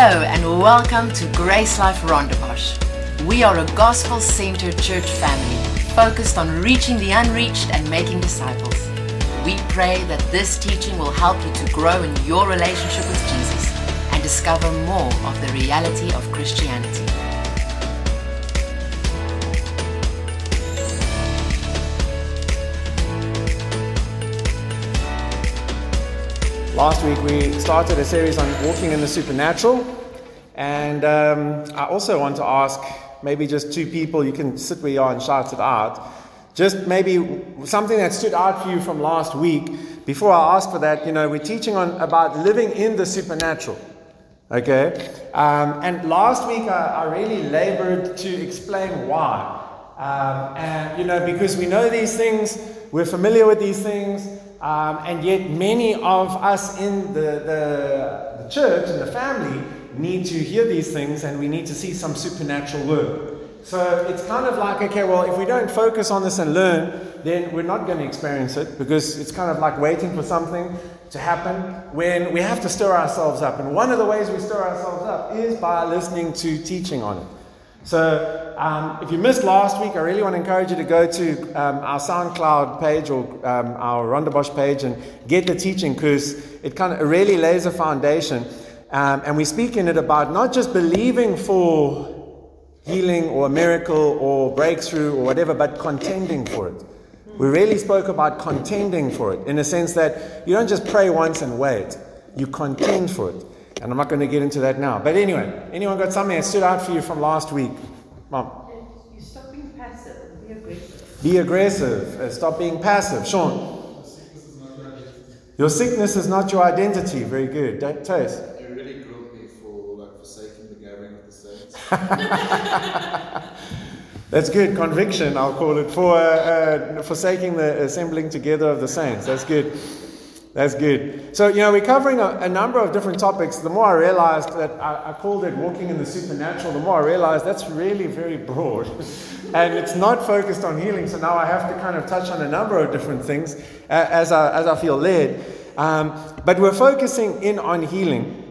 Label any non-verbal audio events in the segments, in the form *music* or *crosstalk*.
Hello and welcome to Grace Life Rondebosch. We are a gospel centered church family focused on reaching the unreached and making disciples. We pray that this teaching will help you to grow in your relationship with Jesus and discover more of the reality of Christianity. Last week we started a series on walking in the supernatural, and um, I also want to ask maybe just two people, you can sit where you are and shout it out. Just maybe something that stood out for you from last week. Before I ask for that, you know, we're teaching on about living in the supernatural. Okay? Um, and last week I, I, really labored to explain why. Um, and, you know, because we know these things, we're familiar with these things, um, and yet, many of us in the, the, the church and the family need to hear these things and we need to see some supernatural work. So it's kind of like, okay, well, if we don't focus on this and learn, then we're not going to experience it because it's kind of like waiting for something to happen when we have to stir ourselves up. And one of the ways we stir ourselves up is by listening to teaching on it. So, um, if you missed last week, I really want to encourage you to go to um, our SoundCloud page or um, our Rondebosch page and get the teaching because it kind of really lays a foundation. Um, and we speak in it about not just believing for healing or a miracle or breakthrough or whatever, but contending for it. We really spoke about contending for it in the sense that you don't just pray once and wait, you contend for it. And I'm not going to get into that now. But anyway, anyone got something that stood out for you from last week? Mom. You stop being passive be aggressive. Be aggressive. Uh, stop being passive. Sean. Your sickness is not your identity. Very good. Taste. You really grilled me for like forsaking the gathering of the saints. *laughs* That's good. Conviction, I'll call it, for uh, uh, forsaking the assembling together of the saints. That's good. That's good. So, you know, we're covering a, a, number of different topics. The more I realized that I, I, called it walking in the supernatural, the more I realized that's really very broad. *laughs* and it's not focused on healing. So now I have to kind of touch on a number of different things uh, as, I, as I feel led. Um, but we're focusing in on healing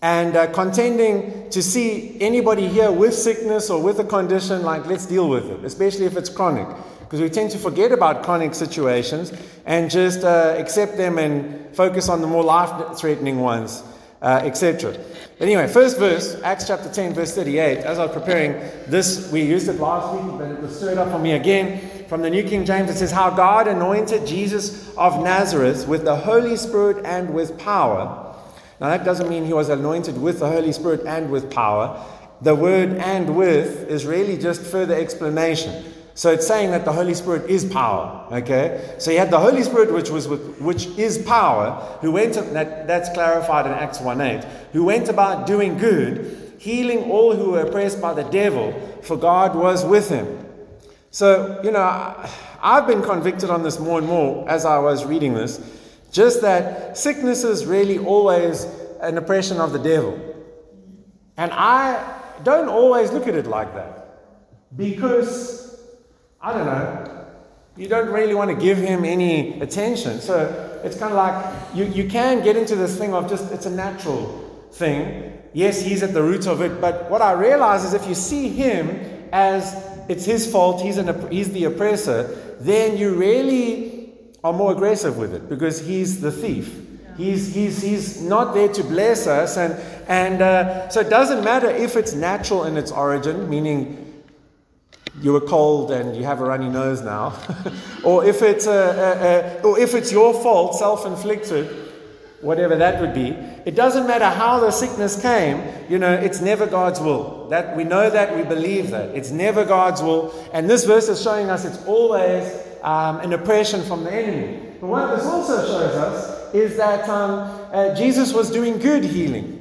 and uh, contending to see anybody here with sickness or with a condition, like, let's deal with it, especially if it's chronic because we tend to forget about chronic situations and just uh, accept them and focus on the more life threatening ones, uh, etc. Anyway, first verse, Acts chapter 10, verse 38. As I was preparing this, we used it last week, but it was stirred up for me again. From the New King James, it says, How God anointed Jesus of Nazareth with the Holy Spirit and with power. Now, that doesn't mean he was anointed with the Holy Spirit and with power. The word and with is really just further explanation. So it's saying that the Holy Spirit is power. Okay? So you had the Holy Spirit, which was with, which is power, who went that, that's clarified in Acts 1:8, who went about doing good, healing all who were oppressed by the devil, for God was with him. So, you know, I've been convicted on this more and more as I was reading this, just that sickness is really always an oppression of the devil. And I don't always look at it like that. Because I don't know, you don't really want to give him any attention. So it's kind of like you, you can get into this thing of just, it's a natural thing. Yes, he's at the root of it, but what I realize is if you see him as it's his fault, he's, an, he's the oppressor, then you really are more aggressive with it because he's the thief. He's, he's, he's not there to bless us. And, and uh, so it doesn't matter if it's natural in its origin, meaning you were cold and you have a runny nose now, *laughs* or if it's a, a, a, or if it's your fault, self-inflicted, whatever that would be. It doesn't matter how the sickness came. You know, it's never God's will. That we know that we believe that it's never God's will. And this verse is showing us it's always um, an oppression from the enemy. But what this also shows us is that um, uh, Jesus was doing good healing.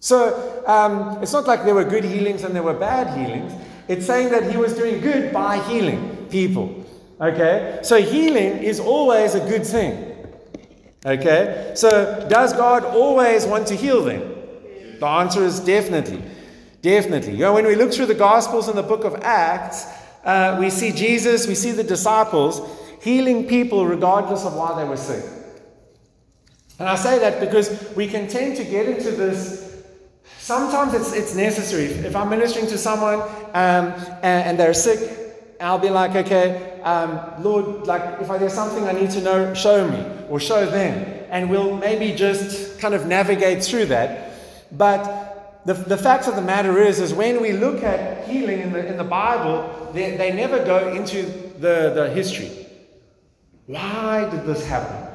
So um, it's not like there were good healings and there were bad healings. It's saying that he was doing good by healing people. Okay? So healing is always a good thing. Okay? So does God always want to heal them? The answer is definitely. Definitely. You know, when we look through the Gospels and the book of Acts, uh, we see Jesus, we see the disciples healing people regardless of why they were sick. And I say that because we can tend to get into this Sometimes it's, it's necessary. If I'm ministering to someone um, and, and they're sick, I'll be like, okay, um, Lord, like if there's something I need to know, show me or show them. And we'll maybe just kind of navigate through that. But the, the fact of the matter is, is when we look at healing in the, in the Bible, they, they never go into the, the history. Why did this happen?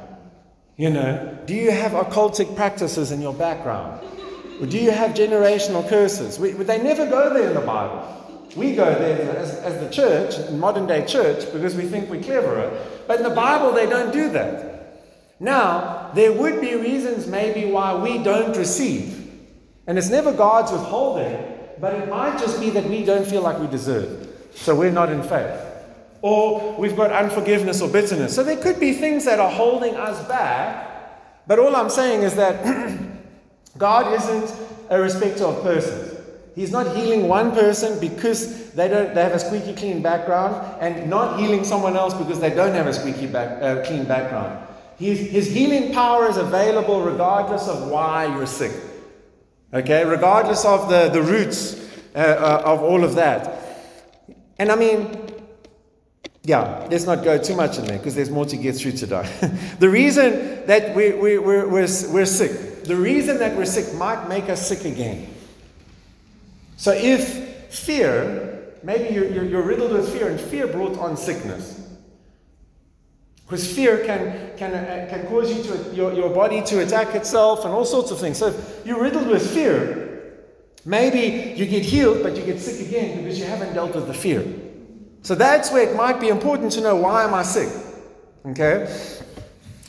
You know, do you have occultic practices in your background? Do you have generational curses? We, they never go there in the Bible. We go there as, as the church, modern day church, because we think we're cleverer. But in the Bible, they don't do that. Now, there would be reasons maybe why we don't receive. And it's never God's withholding, but it might just be that we don't feel like we deserve. So we're not in faith. Or we've got unforgiveness or bitterness. So there could be things that are holding us back. But all I'm saying is that *clears throat* God isn't a respecter of persons. He's not healing one person because they don't they have a squeaky clean background, and not healing someone else because they don't have a squeaky back, uh, clean background. He's, his healing power is available regardless of why you're sick. Okay, regardless of the, the roots uh, uh, of all of that. And I mean, yeah, let's not go too much in there because there's more to get through today. *laughs* the reason that we, we, we're, we're, we're sick, the reason that we're sick might make us sick again. So if fear, maybe you're, you're, you're riddled with fear, and fear brought on sickness. Because fear can, can, uh, can cause you to, your, your body to attack itself and all sorts of things. So if you're riddled with fear, maybe you get healed, but you get sick again because you haven't dealt with the fear. So that's where it might be important to know why am I sick? Okay?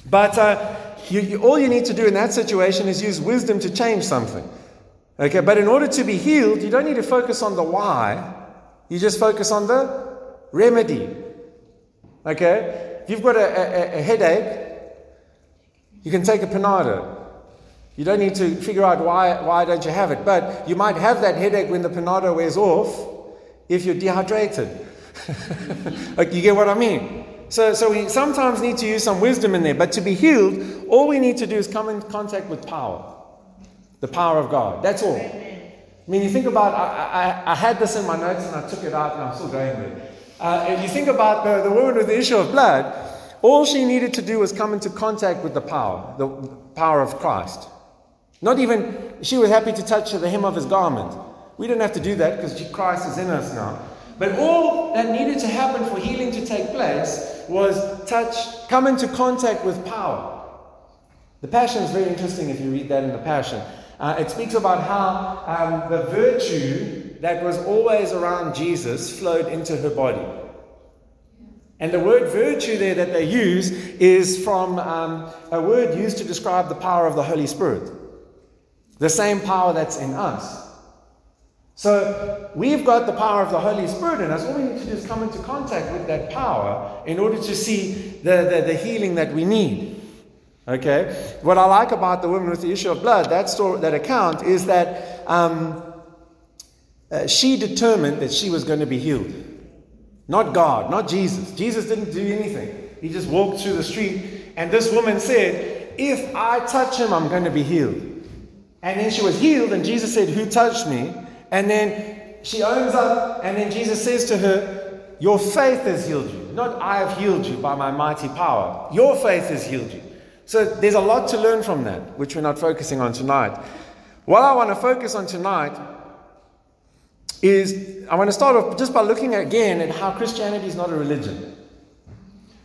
But uh, you, you, all you need to do in that situation is use wisdom to change something. Okay, but in order to be healed, you don't need to focus on the why, you just focus on the remedy. Okay? If you've got a, a, a headache, you can take a Panado. You don't need to figure out why, why don't you have it. But you might have that headache when the Panado wears off if you're dehydrated. *laughs* like, you get what I mean? So, so we sometimes need to use some wisdom in there. But to be healed, all we need to do is come in contact with power. The power of God. That's all. I mean, you think about, I, I, I had this in my notes and I took it out and I'm still going there. Uh, if you think about the, the woman with the issue of blood, all she needed to do was come into contact with the power, the power of Christ. Not even, she was happy to touch the hem of his garment. We don't have to do that because Christ is in us now. But all that needed to happen for healing to take place was touch, come into contact with power. The Passion is very interesting if you read that in the Passion. Uh, it speaks about how um, the virtue that was always around Jesus flowed into her body. And the word virtue there that they use is from um, a word used to describe the power of the Holy Spirit. The same power that's in us. So we've got the power of the Holy Spirit in us. All we need to do is come into contact with that power in order to see the, the, the healing that we need. Okay? What I like about the woman with the issue of blood, that story, that account, is that um, uh, she determined that she was going to be healed. Not God, not Jesus. Jesus didn't do anything. He just walked through the street, and this woman said, If I touch him, I'm going to be healed. And then she was healed, and Jesus said, Who touched me? And then she owns up, and then Jesus says to her, Your faith has healed you. Not I have healed you by my mighty power. Your faith has healed you. So there's a lot to learn from that, which we're not focusing on tonight. What I want to focus on tonight is I want to start off just by looking again at how Christianity is not a religion.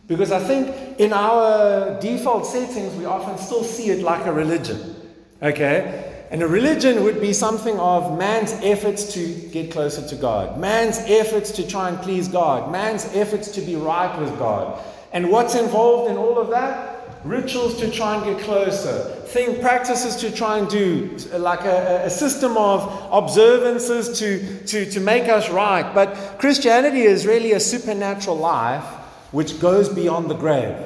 Because I think in our default settings, we often still see it like a religion. Okay? And a religion would be something of man's efforts to get closer to God, man's efforts to try and please God, man's efforts to be right with God. And what's involved in all of that? rituals to try and get closer, thing practices to try and do, like a, a system of observances to, to, to make us right. But Christianity is really a supernatural life which goes beyond the grave.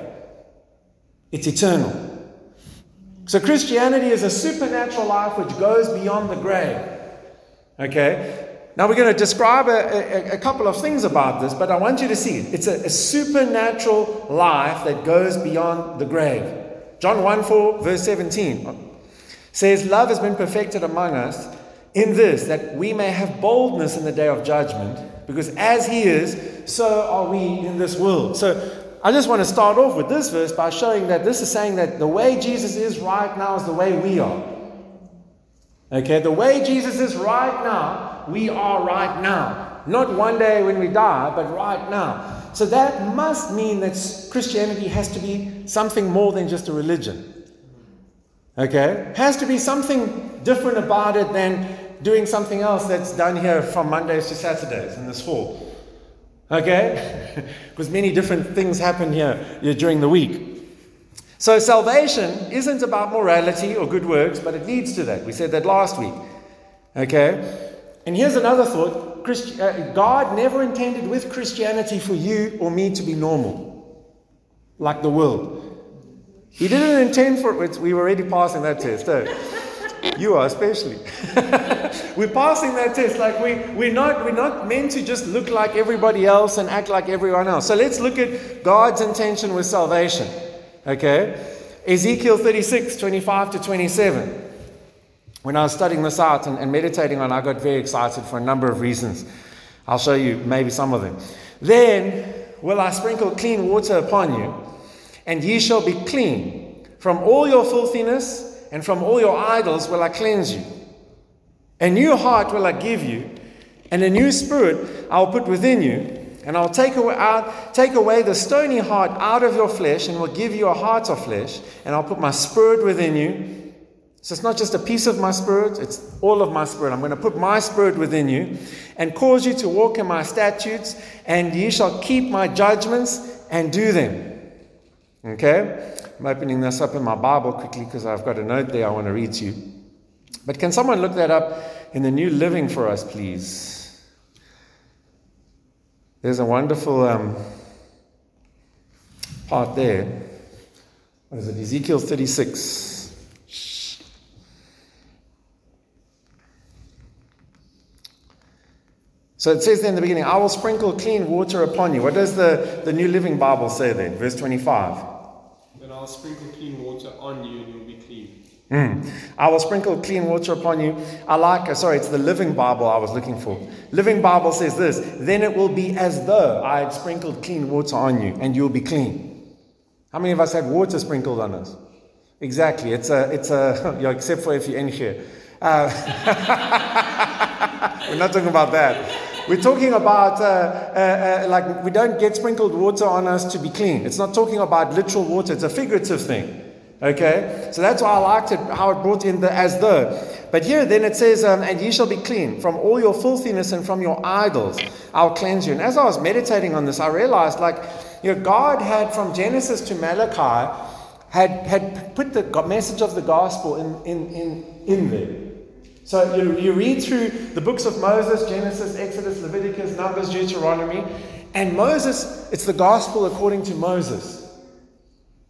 It's eternal. So Christianity is a supernatural life which goes beyond the grave. Okay? Now, we're going to describe a, a, a, couple of things about this, but I want you to see it. It's a, a, supernatural life that goes beyond the grave. John 1 4, verse 17 uh, says, Love has been perfected among us in this, that we may have boldness in the day of judgment, because as he is, so are we in this world. So I just want to start off with this verse by showing that this is saying that the way Jesus is right now is the way we are. Okay, the way Jesus is right now, we are right now. Not one day when we die, but right now. So that must mean that Christianity has to be something more than just a religion. Okay? Has to be something different about it than doing something else that's done here from Mondays to Saturdays in this hall. Okay? *laughs* because many different things happen here during the week. So salvation isn't about morality or good works, but it leads to that. We said that last week. Okay? And here's another thought Christi- uh, God never intended with Christianity for you or me to be normal, like the world. He didn't intend for it. We were already passing that test. You are especially. *laughs* we're passing that test. Like we, we're not we're not meant to just look like everybody else and act like everyone else. So let's look at God's intention with salvation. Okay? Ezekiel 36, 25 to 27. When I was studying this out and, and meditating on it, I got very excited for a number of reasons. I'll show you maybe some of them. Then will I sprinkle clean water upon you, and ye shall be clean. From all your filthiness and from all your idols will I cleanse you. A new heart will I give you, and a new spirit I will put within you. And I'll take away, take away the stony heart out of your flesh, and will give you a heart of flesh, and I'll put my spirit within you so it's not just a piece of my spirit, it's all of my spirit. I'm going to put my spirit within you and cause you to walk in my statutes, and ye shall keep my judgments and do them. Okay? I'm opening this up in my Bible quickly because I've got a note there I want to read to you. But can someone look that up in the New Living for us, please? There's a wonderful um, part there. What is it? Ezekiel 36. So it says there in the beginning, I will sprinkle clean water upon you. What does the, the New Living Bible say then? Verse 25. I'll sprinkle clean water on you and you'll be clean. Mm. I will sprinkle clean water upon you. I like, uh, sorry, it's the Living Bible I was looking for. Living Bible says this Then it will be as though I had sprinkled clean water on you and you'll be clean. How many of us had water sprinkled on us? Exactly. It's a, it's a, *laughs* yeah, except for if you're in here. Uh, *laughs* we're not talking about that. We're talking about, uh, uh, uh, like, we don't get sprinkled water on us to be clean. It's not talking about literal water, it's a figurative thing. Okay? So that's why I liked it, how it brought in the as though. But here then it says, um, and ye shall be clean from all your filthiness and from your idols. I'll cleanse you. And as I was meditating on this, I realized, like, you know, God had from Genesis to Malachi, had, had put the message of the gospel in, in, in, in there. So you, you read through the books of Moses, Genesis, Exodus, Leviticus, Numbers, Deuteronomy, and Moses, it's the gospel according to Moses.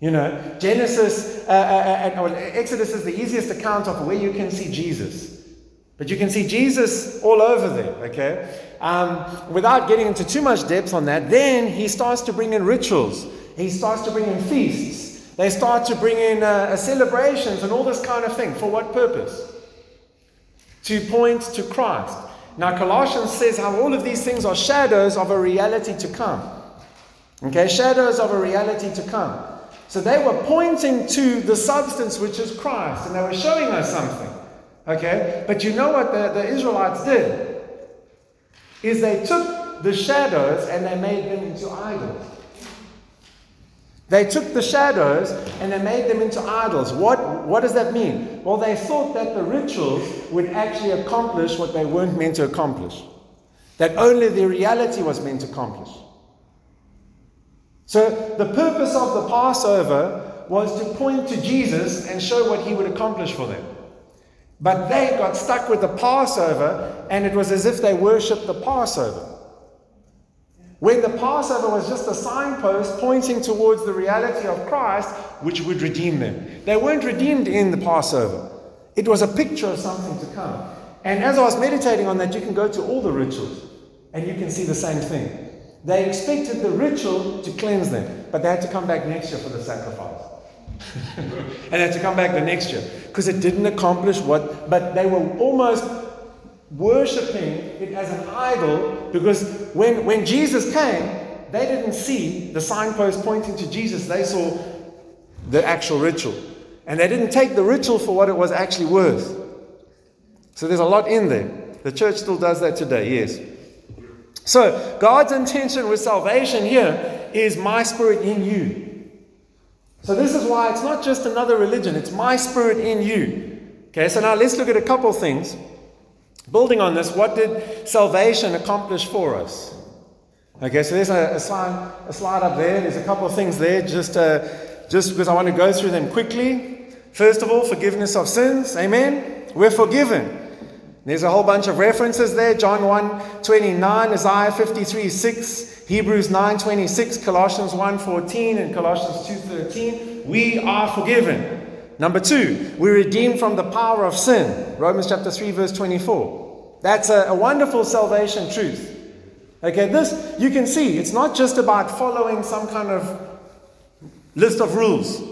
You know, Genesis, uh, uh, uh, Exodus is the easiest account of where you can see Jesus. But you can see Jesus all over there, okay? Um, without getting into too much depth on that, then he starts to bring in rituals. He starts to bring in feasts. They start to bring in uh, celebrations and all this kind of thing. For what purpose? To point to Christ. Now, Colossians says how all of these things are shadows of a reality to come. Okay, shadows of a reality to come. So they were pointing to the substance which is Christ, and they were showing us something. Okay, but you know what the, the Israelites did? Is they took the shadows and they made them into idols. They took the shadows and they made them into idols. What, what does that mean? Well, they thought that the rituals would actually accomplish what they weren't meant to accomplish, that only the reality was meant to accomplish. So, the purpose of the Passover was to point to Jesus and show what he would accomplish for them. But they got stuck with the Passover, and it was as if they worshipped the Passover. When the Passover was just a signpost pointing towards the reality of Christ, which would redeem them. They weren't redeemed in the Passover, it was a picture of something to come. And as I was meditating on that, you can go to all the rituals and you can see the same thing. They expected the ritual to cleanse them, but they had to come back next year for the sacrifice. *laughs* and they had to come back the next year because it didn't accomplish what, but they were almost worshipping it as an idol because when, when Jesus came, they didn't see the signpost pointing to Jesus, they saw the actual ritual. And they didn't take the ritual for what it was actually worth. So there's a lot in there. The church still does that today, yes. So God's intention with salvation here is my spirit in you. So this is why it's not just another religion, it's my spirit in you. Okay, so now let's look at a couple things. Building on this, what did salvation accomplish for us? Okay, so there's a, a slide, a slide up there. There's a couple of things there, just, uh, just because I want to go through them quickly. First of all, forgiveness of sins. Amen. We're forgiven. There's a whole bunch of references there. John 1 29, Isaiah 53 6, Hebrews 9 26, Colossians 1 14, and Colossians 2 13. We are forgiven. Number two, we're redeemed from the power of sin. Romans chapter 3, verse 24. That's a, a wonderful salvation truth. Okay, this you can see, it's not just about following some kind of list of rules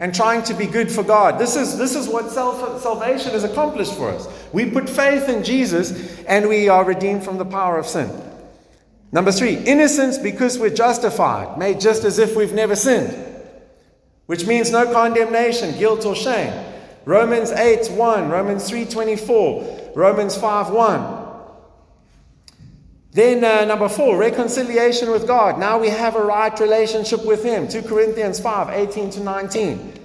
and trying to be good for God. This is, this is what self, salvation is accomplished for us. We put faith in Jesus and we are redeemed from the power of sin. Number three, innocence because we're justified, made just as if we've never sinned, which means no condemnation, guilt, or shame. Romans 8 1, Romans 3 24, Romans 5 1. Then, uh, number four, reconciliation with God. Now we have a right relationship with Him. 2 Corinthians 5 18 to 19.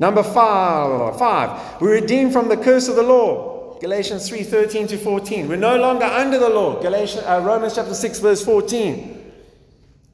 Number five, five, we're redeemed from the curse of the law. Galatians 3 13 to 14. We're no longer under the law. Galatians, uh, Romans chapter 6, verse 14.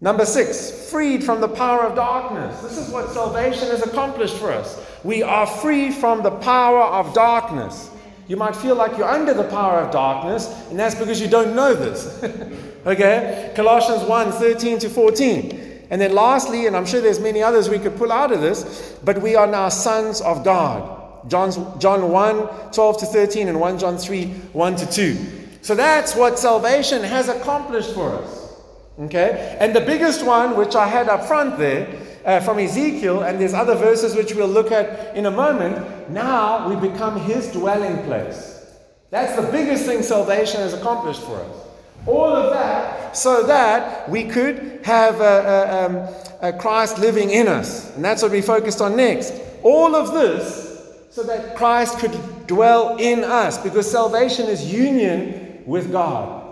Number six, freed from the power of darkness. This is what salvation has accomplished for us. We are free from the power of darkness. You might feel like you're under the power of darkness, and that's because you don't know this. *laughs* okay? Colossians 1 13 to 14. And then lastly, and I'm sure there's many others we could pull out of this, but we are now sons of God. John's, John 1 12 to 13 and 1 John 3 1 to 2. So that's what salvation has accomplished for us. Okay? And the biggest one, which I had up front there, uh, from Ezekiel, and there's other verses which we'll look at in a moment. Now we become his dwelling place. That's the biggest thing salvation has accomplished for us. All of that so that we could have a, a, um, a Christ living in us. And that's what we focused on next. All of this so that Christ could dwell in us because salvation is union with God,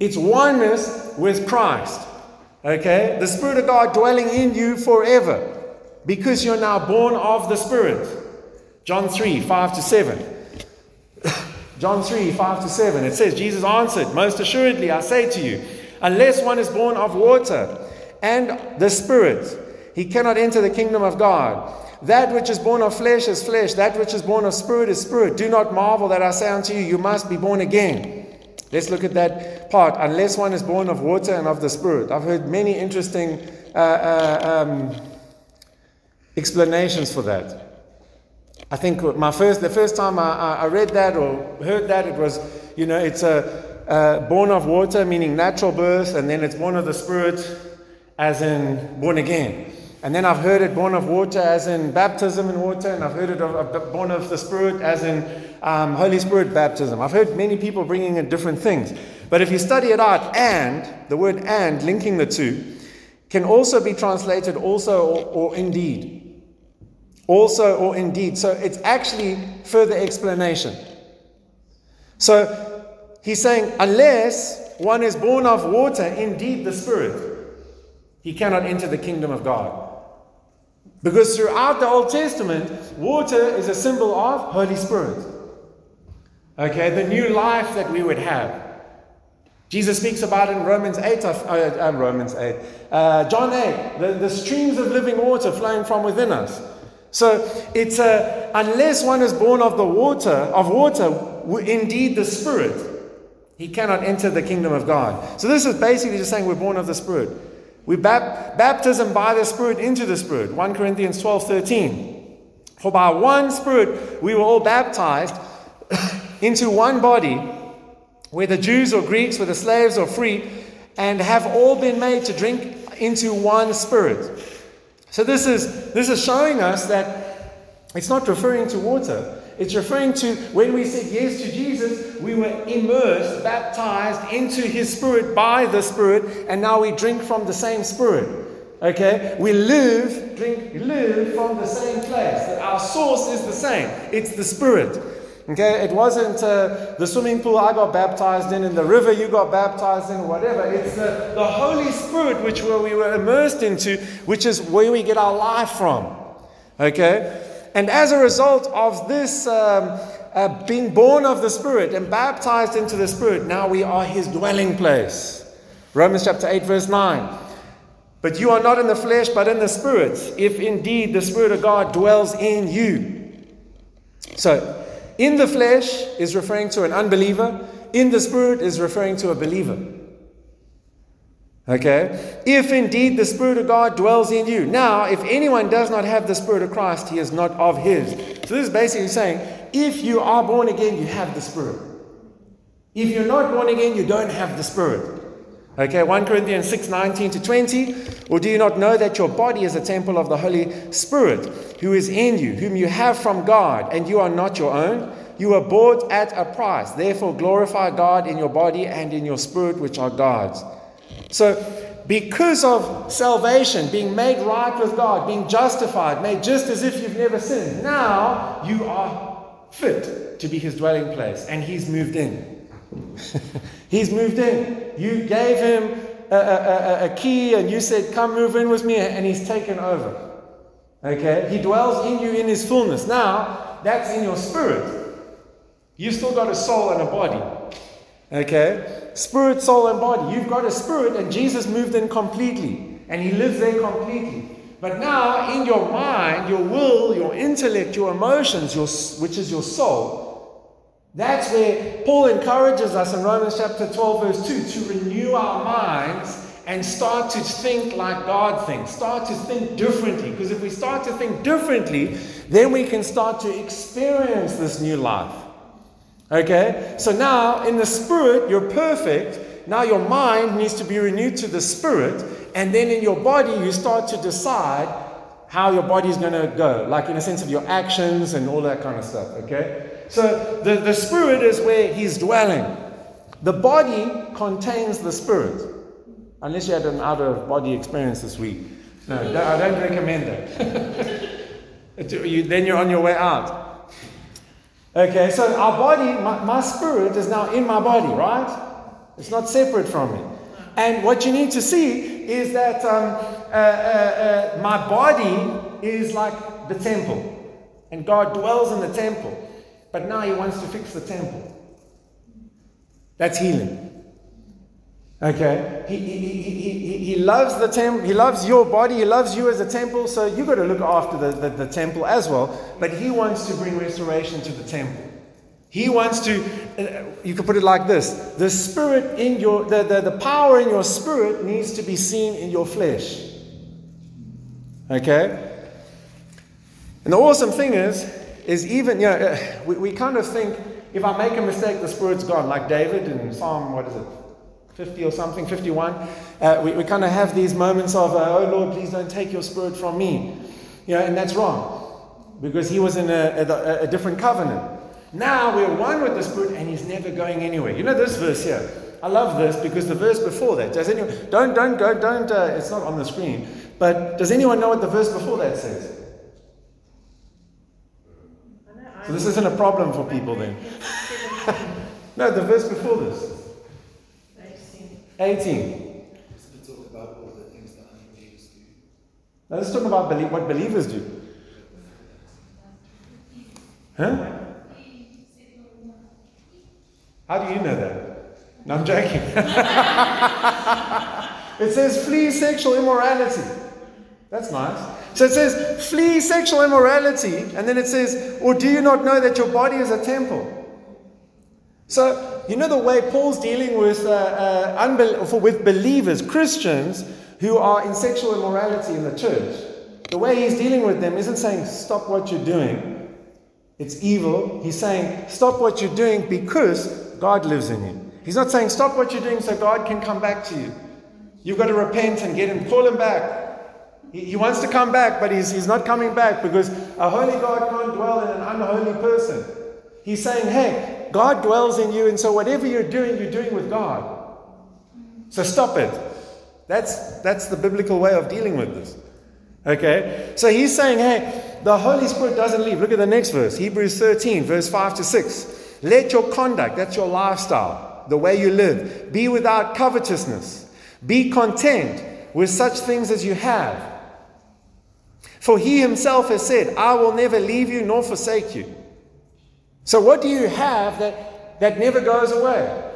it's oneness with Christ. Okay? The Spirit of God dwelling in you forever because you're now born of the Spirit. John 3 5 to 7. *laughs* John 3 5 to 7. It says, Jesus answered, Most assuredly, I say to you, unless one is born of water and the Spirit, he cannot enter the kingdom of God. That which is born of flesh is flesh, that which is born of spirit is spirit. Do not marvel that I say unto you, You must be born again. Let's look at that part. Unless one is born of water and of the Spirit. I've heard many interesting uh, uh, um, explanations for that. I think my first, the first time I, I, read that or heard that, it was, you know, it's a, born of water, meaning natural birth, and then it's born of the Spirit, as in born again. And then I've heard it born of water as in baptism in water, and I've heard it of, born of the Spirit as in um, Holy Spirit baptism. I've heard many people bringing in different things. But if you study it out, and, the word and, linking the two, can also be translated also or, or indeed. Also or indeed. So it's actually further explanation. So he's saying, unless one is born of water, indeed the Spirit, he cannot enter the kingdom of God. Because throughout the Old Testament, water is a symbol of Holy Spirit. Okay, the new life that we would have. Jesus speaks about in Romans 8, uh, uh, Romans 8, uh, John 8, the, the streams of living water flowing from within us. So it's a, unless one is born of the water, of water, indeed the Spirit, he cannot enter the kingdom of God. So this is basically just saying we're born of the Spirit. We bap- baptism by the Spirit into the Spirit. 1 Corinthians 12 13. For by one Spirit we were all baptized *coughs* into one body, whether Jews or Greeks, whether slaves or free, and have all been made to drink into one Spirit. So this is this is showing us that It's not referring to water. It's referring to when we said yes to Jesus, we were immersed, baptized into his spirit by the spirit, and now we drink from the same spirit. Okay? We live, drink, live from the same place. Our source is the same. It's the spirit. Okay? It wasn't uh, the swimming pool I got baptized in, and the river you got baptized in, whatever. It's the, the Holy Spirit which we were immersed into, which is where we get our life from. Okay? And as a result of this um, uh, being born of the Spirit and baptized into the Spirit, now we are His dwelling place. Romans chapter 8, verse 9. But you are not in the flesh, but in the Spirit, if indeed the Spirit of God dwells in you. So, in the flesh is referring to an unbeliever, in the Spirit is referring to a believer. Okay? If indeed the Spirit of God dwells in you. Now, if anyone does not have the Spirit of Christ, he is not of his. So this is basically saying if you are born again, you have the Spirit. If you're not born again, you don't have the Spirit. Okay, 1 Corinthians 6 19 to 20. Or do you not know that your body is a temple of the Holy Spirit who is in you, whom you have from God, and you are not your own? You were bought at a price. Therefore, glorify God in your body and in your spirit, which are God's. So, because of salvation, being made right with God, being justified, made just as if you've never sinned, now you are fit to be His dwelling place, and He's moved in. *laughs* he's moved in. You gave Him a, a, a, a key, and you said, Come move in with me, and He's taken over. Okay? He dwells in you in His fullness. Now, that's in your spirit. You've still got a soul and a body. Okay? Spirit, soul, and body. You've got a spirit, and Jesus moved in completely, and He lives there completely. But now, in your mind, your will, your intellect, your emotions, your, which is your soul, that's where Paul encourages us in Romans chapter 12, verse 2, to renew our minds and start to think like God thinks. Start to think differently. Because if we start to think differently, then we can start to experience this new life. Okay? So now, in the spirit, you're perfect. Now, your mind needs to be renewed to the spirit. And then in your body, you start to decide how your body is going to go, like in a sense of your actions and all that kind of stuff. Okay? So, the, the spirit is where he's dwelling. The body contains the spirit. Unless you had an out of body experience this week. No, I don't recommend that. *laughs* then you're on your way out. Okay, so our body, my, my, spirit is now in my body, right? It's not separate from me. And what you need to see is that um, uh, uh, uh, my body is like the temple. And God dwells in the temple. But now He wants to fix the temple. That's healing. Okay? He, he, he, he, he loves the temple, he loves your body, he loves you as a temple, so you've got to look after the, the, the temple as well. But he wants to bring restoration to the temple. He wants to, uh, you could put it like this the spirit in your, the, the, the power in your spirit needs to be seen in your flesh. Okay? And the awesome thing is, is even, you know, uh, we, we kind of think if I make a mistake, the spirit's gone, like David in Psalm, what is it, 50 or something, 51, uh, we, we kind of have these moments of, uh, oh Lord, please don't take your spirit from me. You know, and that's wrong because he was in a, a, a different covenant. Now we're one with the Spirit and he's never going anywhere. You know this verse here? I love this because the verse before that, does anyone, don't, don't go, don't, uh, it's not on the screen, but does anyone know what the verse before that says? So this isn't a problem for people then. *laughs* no, the verse before this. 18. Now let's talk about belie- what believers do. Huh? How do you know that? No, I'm joking. *laughs* it says flee sexual immorality. That's nice. So it says flee sexual immorality, and then it says, or do you not know that your body is a temple? So, you know the way Paul's dealing with, uh, uh, unbel- with believers, Christians, who are in sexual immorality in the church. The way he's dealing with them isn't saying, stop what you're doing. It's evil. He's saying, stop what you're doing because God lives in you. He's not saying, stop what you're doing so God can come back to you. You've got to repent and get him, call him back. He, he wants to come back, but he's, he's not coming back because a holy God can't dwell in an unholy person. He's saying, hey, God dwells in you, and so whatever you're doing, you're doing with God. So stop it. That's, that's the biblical way of dealing with this. Okay? So he's saying, hey, the Holy Spirit doesn't leave. Look at the next verse Hebrews 13, verse 5 to 6. Let your conduct, that's your lifestyle, the way you live, be without covetousness. Be content with such things as you have. For he himself has said, I will never leave you nor forsake you. So, what do you have that, that never goes away?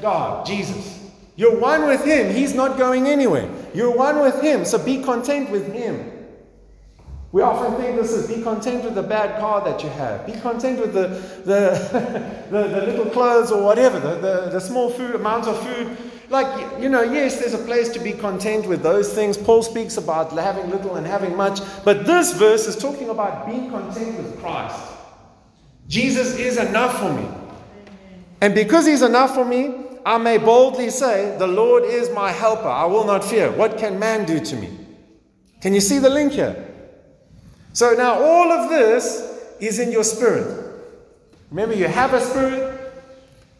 God, Jesus. You're one with Him. He's not going anywhere. You're one with Him. So be content with Him. We often think this is be content with the bad car that you have. Be content with the, the, *laughs* the, the little clothes or whatever, the, the, the small food, amount of food. Like, you know, yes, there's a place to be content with those things. Paul speaks about having little and having much. But this verse is talking about being content with Christ. Jesus is enough for me. And because He's enough for me, I may boldly say, The Lord is my helper. I will not fear. What can man do to me? Can you see the link here? So now all of this is in your spirit. Remember, you have a spirit.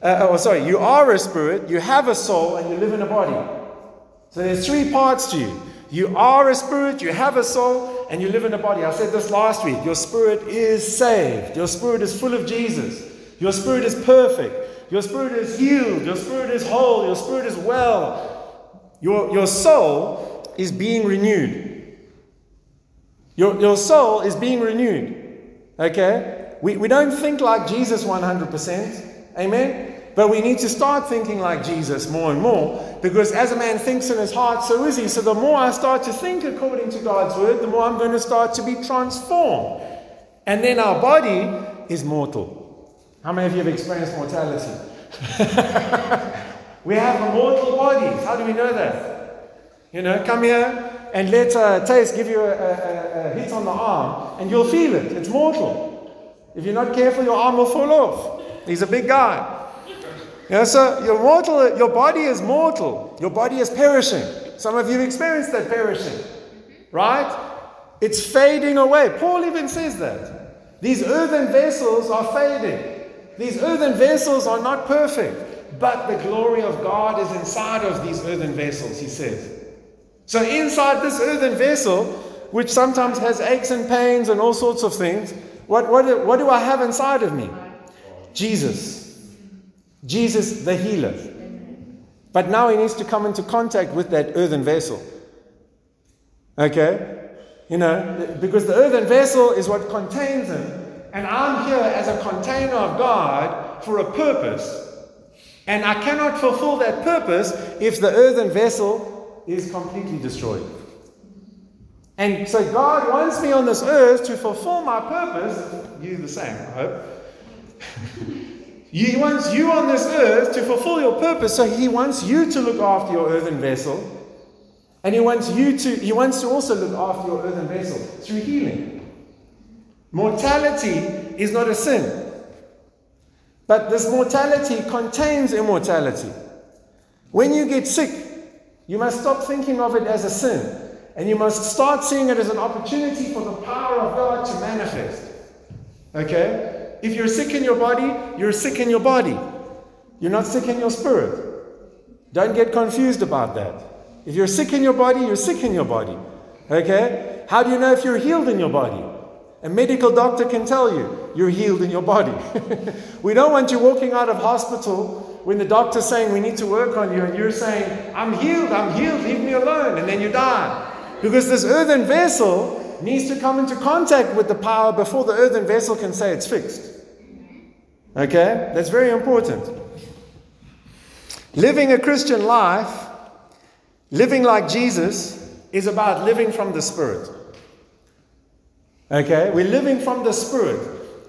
Uh, oh, sorry, you are a spirit, you have a soul, and you live in a body. So there's three parts to you. You are a spirit, you have a soul, and you live in a body. I said this last week. Your spirit is saved. Your spirit is full of Jesus. Your spirit is perfect. Your spirit is healed. Your spirit is whole. Your spirit is well. Your, your soul is being renewed. Your, your soul is being renewed. Okay? We, we don't think like Jesus 100%. Amen? But we need to start thinking like Jesus more and more because as a man thinks in his heart, so is he. So the more I start to think according to God's word, the more I'm going to start to be transformed. And then our body is mortal. How many of you have experienced mortality? *laughs* we have mortal bodies. How do we know that? You know, come here and let uh, Taste give you a, a, a hit on the arm, and you'll feel it. It's mortal. If you're not careful, your arm will fall off. He's a big guy. You know, so your mortal, your body is mortal. Your body is perishing. Some of you have experienced that perishing, right? It's fading away. Paul even says that. These earthen vessels are fading. These earthen vessels are not perfect, but the glory of God is inside of these earthen vessels, he says. So, inside this earthen vessel, which sometimes has aches and pains and all sorts of things, what, what, what do I have inside of me? Jesus. Jesus, the healer. But now he needs to come into contact with that earthen vessel. Okay? You know, because the earthen vessel is what contains him. And I'm here as a container of God for a purpose. And I cannot fulfill that purpose if the earthen vessel is completely destroyed. And so God wants me on this earth to fulfill my purpose. You the same, I hope. *laughs* he wants you on this earth to fulfill your purpose. So he wants you to look after your earthen vessel. And he wants you to, he wants to also look after your earthen vessel through healing. Mortality is not a sin. But this mortality contains immortality. When you get sick, you must stop thinking of it as a sin. And you must start seeing it as an opportunity for the power of God to manifest. Okay? If you're sick in your body, you're sick in your body. You're not sick in your spirit. Don't get confused about that. If you're sick in your body, you're sick in your body. Okay? How do you know if you're healed in your body? A medical doctor can tell you you're healed in your body. *laughs* we don't want you walking out of hospital when the doctor's saying we need to work on you and you're saying, I'm healed, I'm healed, leave me alone, and then you die. Because this earthen vessel needs to come into contact with the power before the earthen vessel can say it's fixed. Okay? That's very important. Living a Christian life, living like Jesus, is about living from the Spirit. Okay? We're living from the Spirit.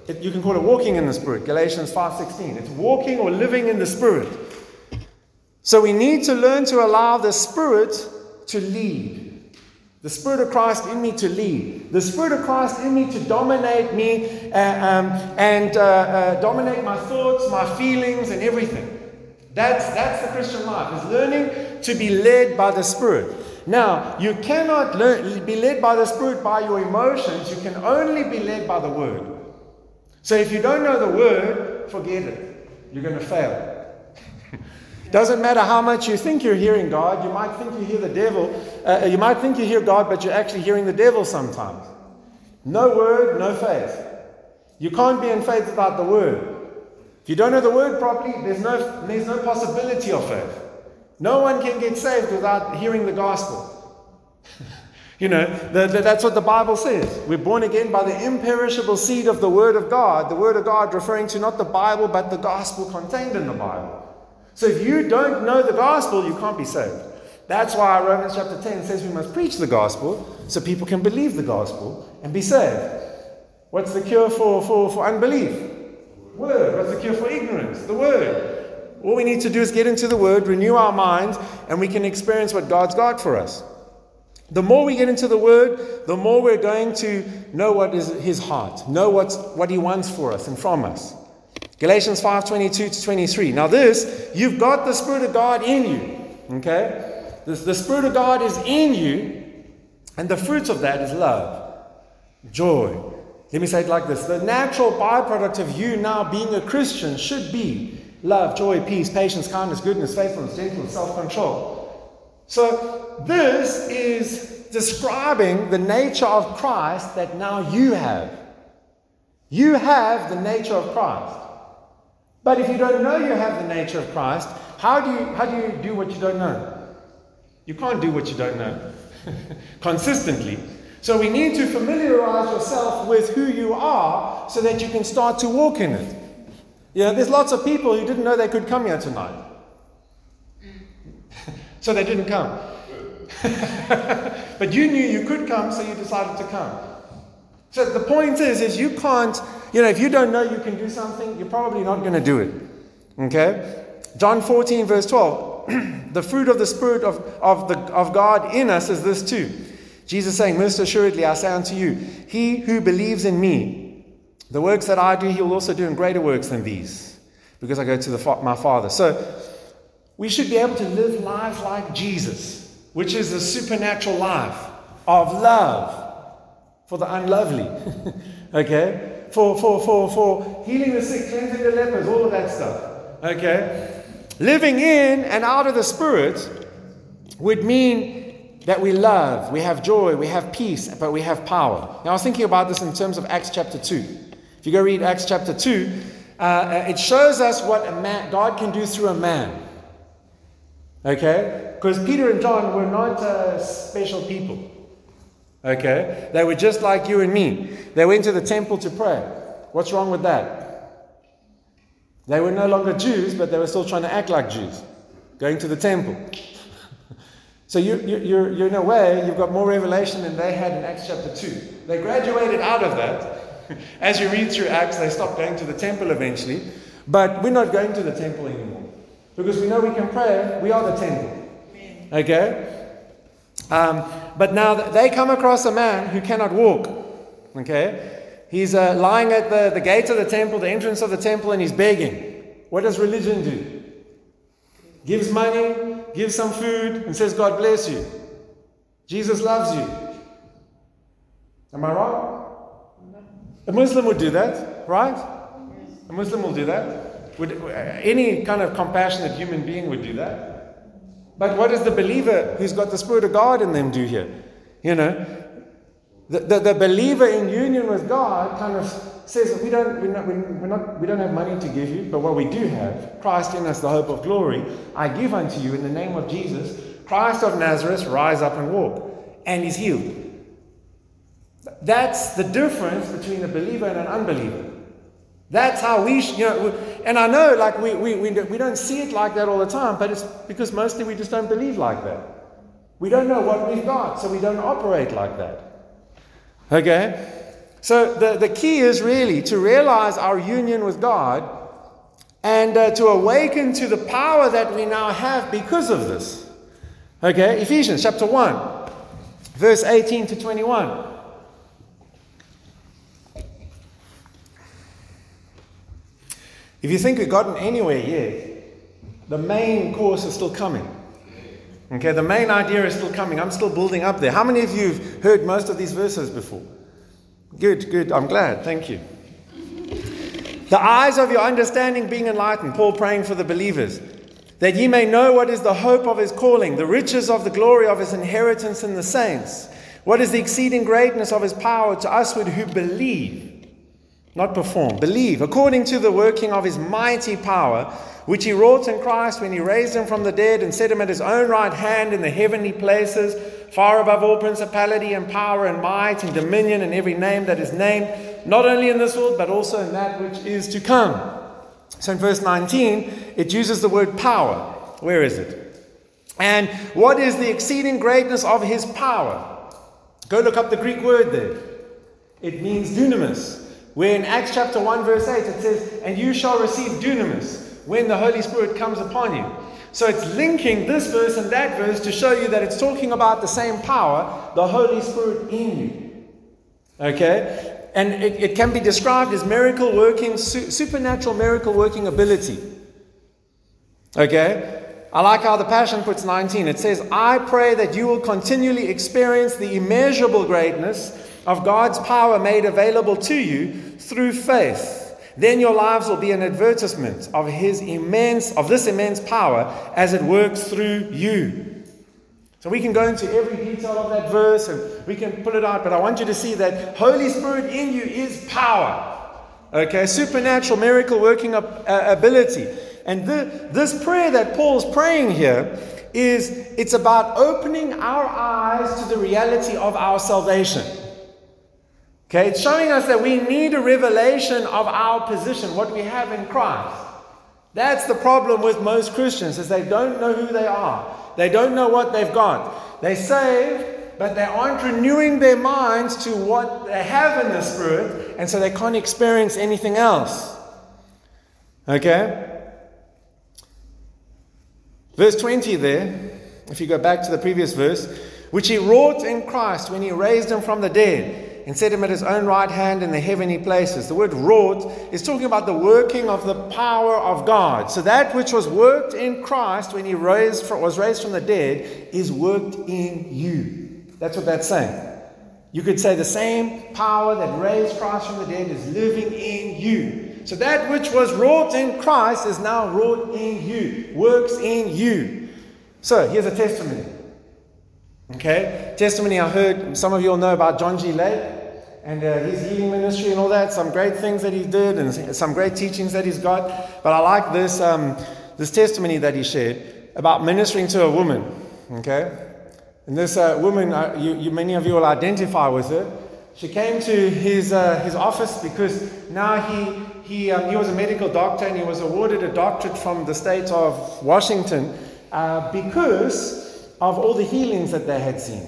It, you can call it walking in the Spirit. Galatians 5.16. It's walking or living in the Spirit. So we need to learn to allow the Spirit to lead. The Spirit of Christ in me to lead. The Spirit of Christ in me to dominate me uh, um, and uh, uh, dominate my thoughts, my feelings, and everything. That's, that's the Christian life, is learning to be led by the Spirit. Now, you cannot learn, be led by the Spirit by your emotions. You can only be led by the Word. So if you don't know the Word, forget it. You're going to fail. *laughs* Doesn't matter how much you think you're hearing God. You might think you hear the devil. Uh, you might think you hear God, but you're actually hearing the devil sometimes. No word, no faith. You can't be in faith without the word. If you don't know the word properly, there's no, there's no possibility of faith. No one can get saved without hearing the gospel. *laughs* you know, the, the, that's what the Bible says. We're born again by the imperishable seed of the Word of God. The Word of God referring to not the Bible, but the gospel contained in the Bible. So if you don't know the gospel, you can't be saved. That's why Romans chapter 10 says we must preach the gospel so people can believe the gospel and be saved. What's the cure for, for, for unbelief? Word. What's the cure for ignorance? The word. All we need to do is get into the Word, renew our minds, and we can experience what God's got for us. The more we get into the Word, the more we're going to know what is His heart, know what's, what He wants for us and from us. Galatians 5 22 to 23. Now, this, you've got the Spirit of God in you. Okay? The, the Spirit of God is in you, and the fruits of that is love, joy. Let me say it like this the natural byproduct of you now being a Christian should be love, joy, peace, patience, kindness, goodness, faithfulness, gentleness, self control. So, this is describing the nature of Christ that now you have. You have the nature of Christ. But if you don't know you have the nature of Christ, how do you, how do, you do what you don't know? You can't do what you don't know *laughs* consistently. So we need to familiarize yourself with who you are so that you can start to walk in it. You know, there's lots of people who didn't know they could come here tonight. *laughs* so they didn't come. *laughs* but you knew you could come, so you decided to come. So the point is, is you can't, you know, if you don't know you can do something, you're probably not going to do it. Okay? John 14, verse 12. *clears throat* the fruit of the Spirit of, of, the, of God in us is this too. Jesus saying, Most assuredly I say unto you, he who believes in me, the works that I do, he will also do in greater works than these, because I go to the, my Father. So we should be able to live lives like Jesus, which is a supernatural life of love for the unlovely. *laughs* okay? For, for, for, for healing the sick, cleansing the lepers, all of that stuff. Okay? Living in and out of the Spirit would mean that we love, we have joy, we have peace, but we have power. Now, I was thinking about this in terms of Acts chapter 2. If you go read Acts chapter 2, uh, it shows us what a man, God can do through a man. Okay? Because Peter and John were not uh, special people. Okay? They were just like you and me. They went to the temple to pray. What's wrong with that? They were no longer Jews, but they were still trying to act like Jews, going to the temple. *laughs* so you, you, you're, you're in a way, you've got more revelation than they had in Acts chapter 2. They graduated out of that, *laughs* As you read through Acts, they stopped going to the temple eventually. But we're not going to the temple anymore. Because we know we can pray. We are the temple. Okay? Um, but now they come across a man who cannot walk. Okay? He's uh, lying at the, the gate of the temple, the entrance of the temple, and he's begging. What does religion do? Gives money, gives some food, and says, God bless you. Jesus loves you. Am I wrong? A Muslim would do that, right? A Muslim will do that. Would, any kind of compassionate human being would do that. But what does the believer who's got the Spirit of God in them do here? You know, the, the, the believer in union with God kind of says, we don't, we're not, we're not, we don't have money to give you, but what we do have, Christ in us, the hope of glory, I give unto you in the name of Jesus, Christ of Nazareth, rise up and walk. And he's healed. That's the difference between a believer and an unbeliever. That's how we, you know, and I know like we, we, we, we don't see it like that all the time, but it's because mostly we just don't believe like that. We don't know what we've got, so we don't operate like that. Okay? So the, the key is really to realize our union with God and uh, to awaken to the power that we now have because of this. Okay? Ephesians chapter 1, verse 18 to 21. If you think we've gotten anywhere yet, the main course is still coming. Okay, the main idea is still coming. I'm still building up there. How many of you have heard most of these verses before? Good, good. I'm glad. Thank you. The eyes of your understanding being enlightened. Paul praying for the believers. That ye may know what is the hope of his calling, the riches of the glory of his inheritance in the saints. What is the exceeding greatness of his power to us who believe, not perform, believe, according to the working of his mighty power, which he wrought in Christ when he raised him from the dead and set him at his own right hand in the heavenly places, far above all principality and power and might and dominion and every name that is named, not only in this world, but also in that which is to come. So in verse 19, it uses the word power. Where is it? And what is the exceeding greatness of his power? Go look up the Greek word there. It means dunamis. Where in Acts chapter 1, verse 8, it says, And you shall receive dunamis when the Holy Spirit comes upon you. So it's linking this verse and that verse to show you that it's talking about the same power, the Holy Spirit in you. Okay? And it, it can be described as miracle working, su- supernatural miracle working ability. Okay? I like how the Passion puts 19. It says, I pray that you will continually experience the immeasurable greatness of God's power made available to you through faith. Then your lives will be an advertisement of his immense of this immense power as it works through you. So we can go into every detail of that verse and we can pull it out, but I want you to see that Holy Spirit in you is power. Okay, supernatural miracle working uh, ability. And the, this prayer that Paul's praying here is it's about opening our eyes to the reality of our salvation. Okay, it's showing us that we need a revelation of our position, what we have in Christ. That's the problem with most Christians is they don't know who they are. They don't know what they've got. They saved, but they aren't renewing their minds to what they have in the Spirit, and so they can't experience anything else. Okay? Verse 20 there, if you go back to the previous verse, which he wrought in Christ when he raised him from the dead and set him at his own right hand in the heavenly places. The word wrought is talking about the working of the power of God. So that which was worked in Christ when he raised, was raised from the dead is worked in you. That's what that's saying. You could say the same power that raised Christ from the dead is living in you. So that which was wrought in Christ is now wrought in you, works in you. So here's a testimony. Okay, testimony I heard, some of you all know about John G. Lake and uh, his healing ministry and all that, some great things that he did and some great teachings that he's got. But I like this, um, this testimony that he shared about ministering to a woman. Okay, and this uh, woman, uh, you, you, many of you will identify with her. She came to his, uh, his office because now he, he, um, he was a medical doctor and he was awarded a doctorate from the state of Washington uh, because of all the healings that they had seen.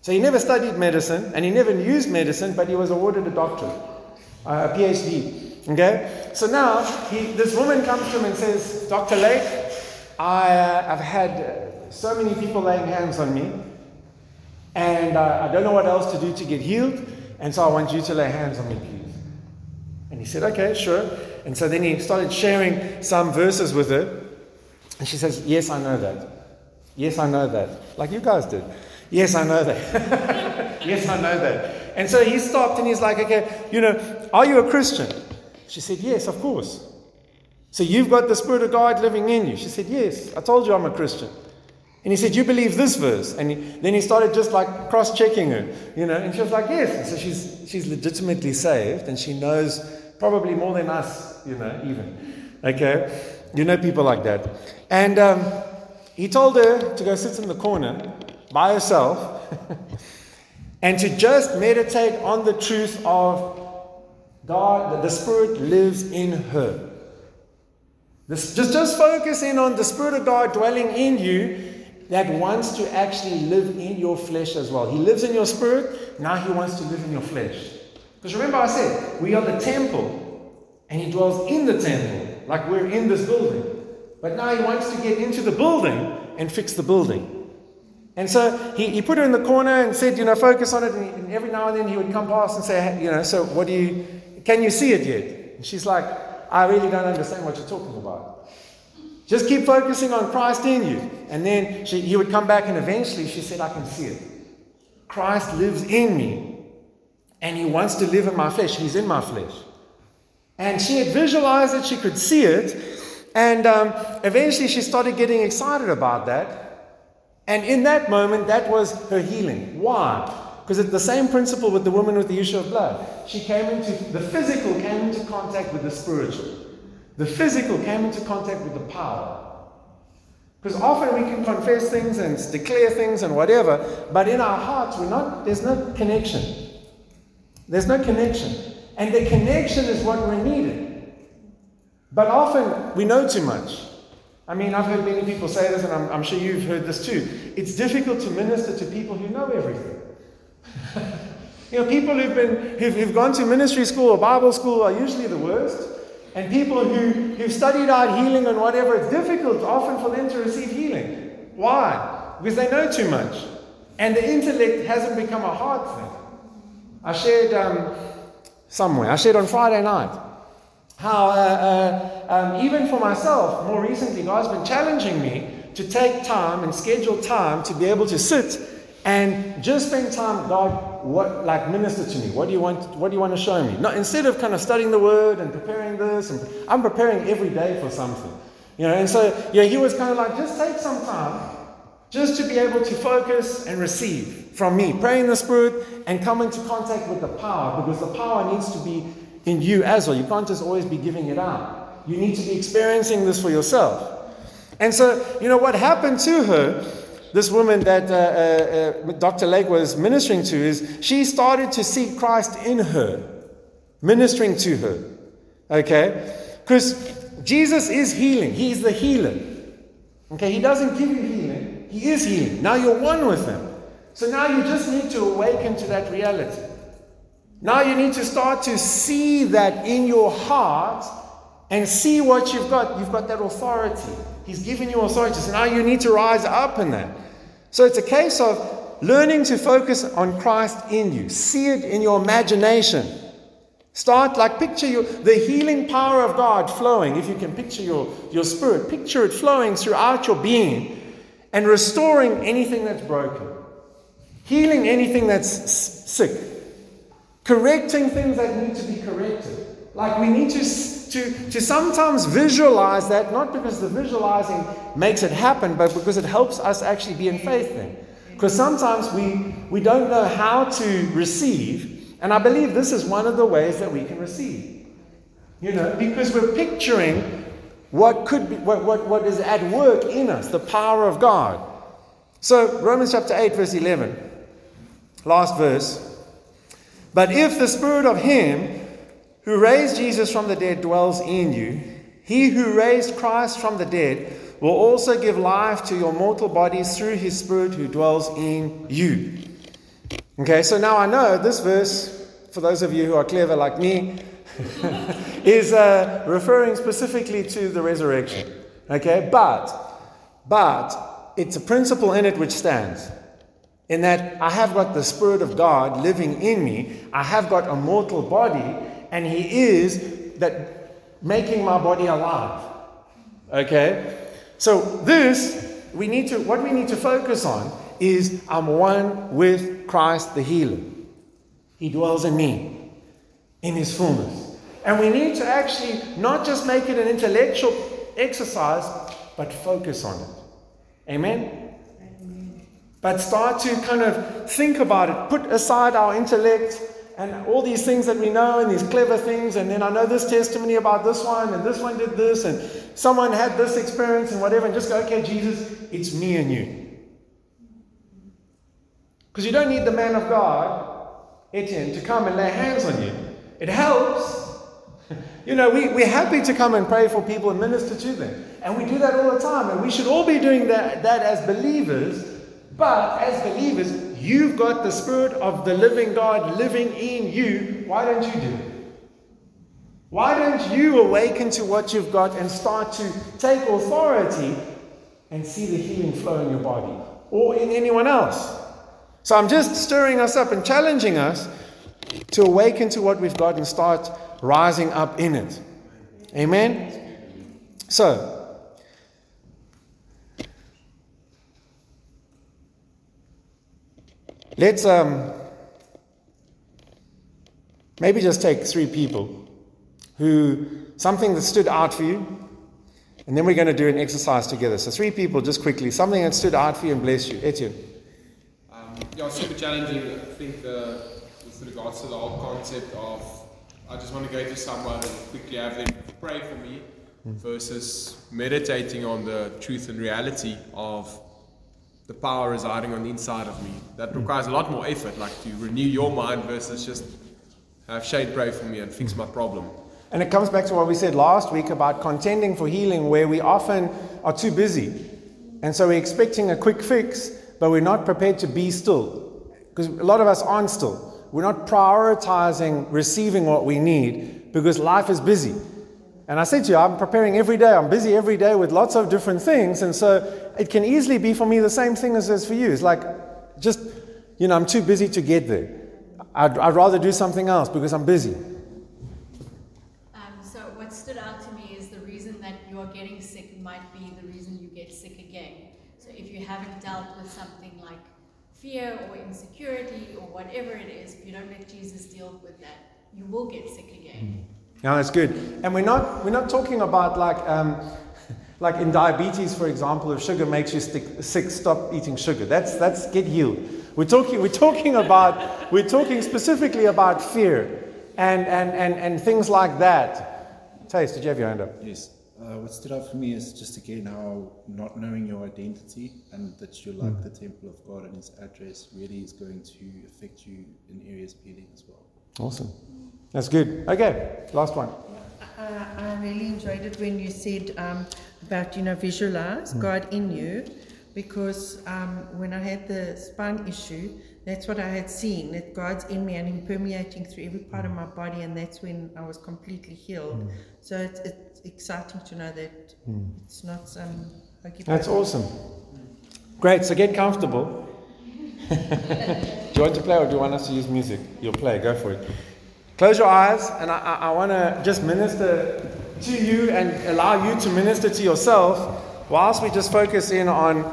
So he never studied medicine and he never used medicine, but he was awarded a doctorate, uh, a PhD. Okay? So now he, this woman comes to him and says, Dr. Lake, I, uh, I've had uh, so many people laying hands on me, and uh, I don't know what else to do to get healed, and so I want you to lay hands on me, please. And he said, Okay, sure. And so then he started sharing some verses with her, and she says, Yes, I know that. Yes, I know that. Like you guys did. Yes, I know that. *laughs* yes, I know that. And so he stopped and he's like, okay, you know, are you a Christian? She said, yes, of course. So you've got the Spirit of God living in you. She said, yes, I told you I'm a Christian. And he said, You believe this verse? And he, then he started just like cross checking her, you know, and she was like, Yes. And so she's, she's legitimately saved and she knows probably more than us, you know, even. Okay? You know people like that. And um, he told her to go sit in the corner by herself *laughs* and to just meditate on the truth of God, that the Spirit lives in her. This, just, just focus in on the Spirit of God dwelling in you that wants to actually live in your flesh as well. He lives in your spirit, now He wants to live in your flesh. Because remember, I said, we are the temple, and He dwells in the temple, like we're in this building. But now he wants to get into the building and fix the building. And so he, he put her in the corner and said, you know, focus on it. And, and, every now and then he would come past and say, hey, you know, so what do you, can you see it yet? And she's like, I really don't understand what you're talking about. Just keep focusing on Christ in you. And then she, he would come back, and eventually she said, I can see it. Christ lives in me. And he wants to live in my flesh. He's in my flesh. And she had visualized it, she could see it. And um, eventually she started getting excited about that. And in that moment, that was her healing. Why? Because it's the same principle with the woman with the issue of blood. She came into, the physical came into contact with the spiritual. The physical came into contact with the power. Because often we can confess things and declare things and whatever, but in our hearts, we're not, there's no connection. There's no connection. And the connection is what we're needed. But often we know too much. I mean, I've heard many people say this, and I'm, I'm sure you've heard this too. It's difficult to minister to people who know everything. *laughs* you know, people who've been who've, who've gone to ministry school or Bible school are usually the worst. And people who, who've studied out healing and whatever, it's difficult often for them to receive healing. Why? Because they know too much. And the intellect hasn't become a hard thing. I shared um, somewhere, I shared on Friday night, how uh, uh, um, even for myself, more recently, God's been challenging me to take time and schedule time to be able to sit and just spend time, God, what like minister to me? What do you want? What do you want to show me? Not instead of kind of studying the word and preparing this, and I'm preparing every day for something, you know. And so yeah, he was kind of like, just take some time, just to be able to focus and receive from me, pray in the spirit and come into contact with the power, because the power needs to be in you as well. You can't just always be giving it out. You need to be experiencing this for yourself. And so, you know, what happened to her this woman that uh, uh, uh Dr. Lake was ministering to is she started to see Christ in her, ministering to her. Okay? Because Jesus is healing, He's the healer. Okay? He doesn't give you healing, He is healing. Now you're one with Him. So now you just need to awaken to that reality. Now you need to start to see that in your heart and see what you've got. You've got that authority. He's given you authority. So now you need to rise up in that. So it's a case of learning to focus on Christ in you. See it in your imagination. Start like picture your, the healing power of God flowing. If you can picture your, your spirit, picture it flowing throughout your being and restoring anything that's broken, healing anything that's sick, correcting things that need to be corrected. Like we need to to, to sometimes visualize that, not because the visualizing makes it happen, but because it helps us actually be in faith then. Because sometimes we, we don't know how to receive, and I believe this is one of the ways that we can receive. You know, because we're picturing what could be, what, what, what is at work in us, the power of God. So, Romans chapter 8, verse 11, last verse. But if the Spirit of Him who raised Jesus from the dead dwells in you, he who raised Christ from the dead will also give life to your mortal bodies through his Spirit who dwells in you. Okay, so now I know this verse, for those of you who are clever like me, *laughs* is uh, referring specifically to the resurrection. Okay, but, but it's a principle in it which stands. In that I have got the Spirit of God living in me, I have got a mortal body, and He is that making my body alive. Okay? So this we need to what we need to focus on is I'm one with Christ the healer. He dwells in me in his fullness. And we need to actually not just make it an intellectual exercise, but focus on it. Amen? But start to kind of think about it, put aside our intellect and all these things that we know and these clever things. And then i know this testimony about this one and this one did this and someone had this experience and whatever and just go okay jesus it's me and you. Because you don't need the man of god etienne to come and lay hands on you. It helps. *laughs* You know we, we're happy to come and pray for people and minister to them. And we do that all the time. And we should all be doing that, that as believers but as believers You've got the Spirit of the living God living in you. Why don't you do it? Why don't you awaken to what you've got and start to take authority and see the healing flow in your body or in anyone else? So I'm just stirring us up and challenging us to awaken to what we've got and start rising up in it. Amen? So, Let's um, maybe just take three people who something that stood out for you, and then we're going to do an exercise together. So, three people, just quickly, something that stood out for you and bless you. Etienne. Um, yeah, super challenging. I think the, with regards to the whole concept of I just want to go to someone and quickly have them pray for me versus meditating on the truth and reality of the power residing on the inside of me. That requires a lot more effort, like to renew your mind versus just have Shayne pray for me and fix my problem. And it comes back to what we said last week about contending for healing, where we often are too busy. And so we're expecting a quick fix, but we're not prepared to be still. Because a lot of us aren't still. We're not prioritizing receiving what we need because life is busy. And I said to you, I'm preparing every day. I'm busy every day with lots of different things. And so it can easily be for me the same thing as it is for you. It's like, just, you know, I'm too busy to get there. I'd, I'd rather do something else because I'm busy. Um, so what stood out to me is the reason that you are getting sick might be the reason you get sick again. So if you haven't dealt with something like fear or insecurity or whatever it is, if you don't let Jesus deal with that, you will get sick again. Yeah, that's good. And we're not we're not talking about like um, like in diabetes, for example, if sugar makes you stick, sick, stop eating sugar. That's that's get healed. We're talking we're talking about we're talking specifically about fear and and and, and things like that. Taste, did you have your hand up? Yes. Uh, what stood out for me is just again how not knowing your identity and that you're like the temple of God and His address really is going to affect you in areas of healing as well. Awesome. That's good. Okay, last one. Uh, I, I really enjoyed it when you said um, about you know visualize hmm. God in you, because um, when I had the spine issue, that's what I had seen that God's in me and Him permeating through every part of hmm. my body, and that's when I was completely healed. Hmm. So it's, it's exciting to know that it's not some. That's pokey. awesome. Great, so get comfortable. *laughs* do you want to play or do you want us to use music? You'll play, go for it. Close your eyes, and I, I, I want to just minister to you and allow you to minister to yourself whilst we just focus in on,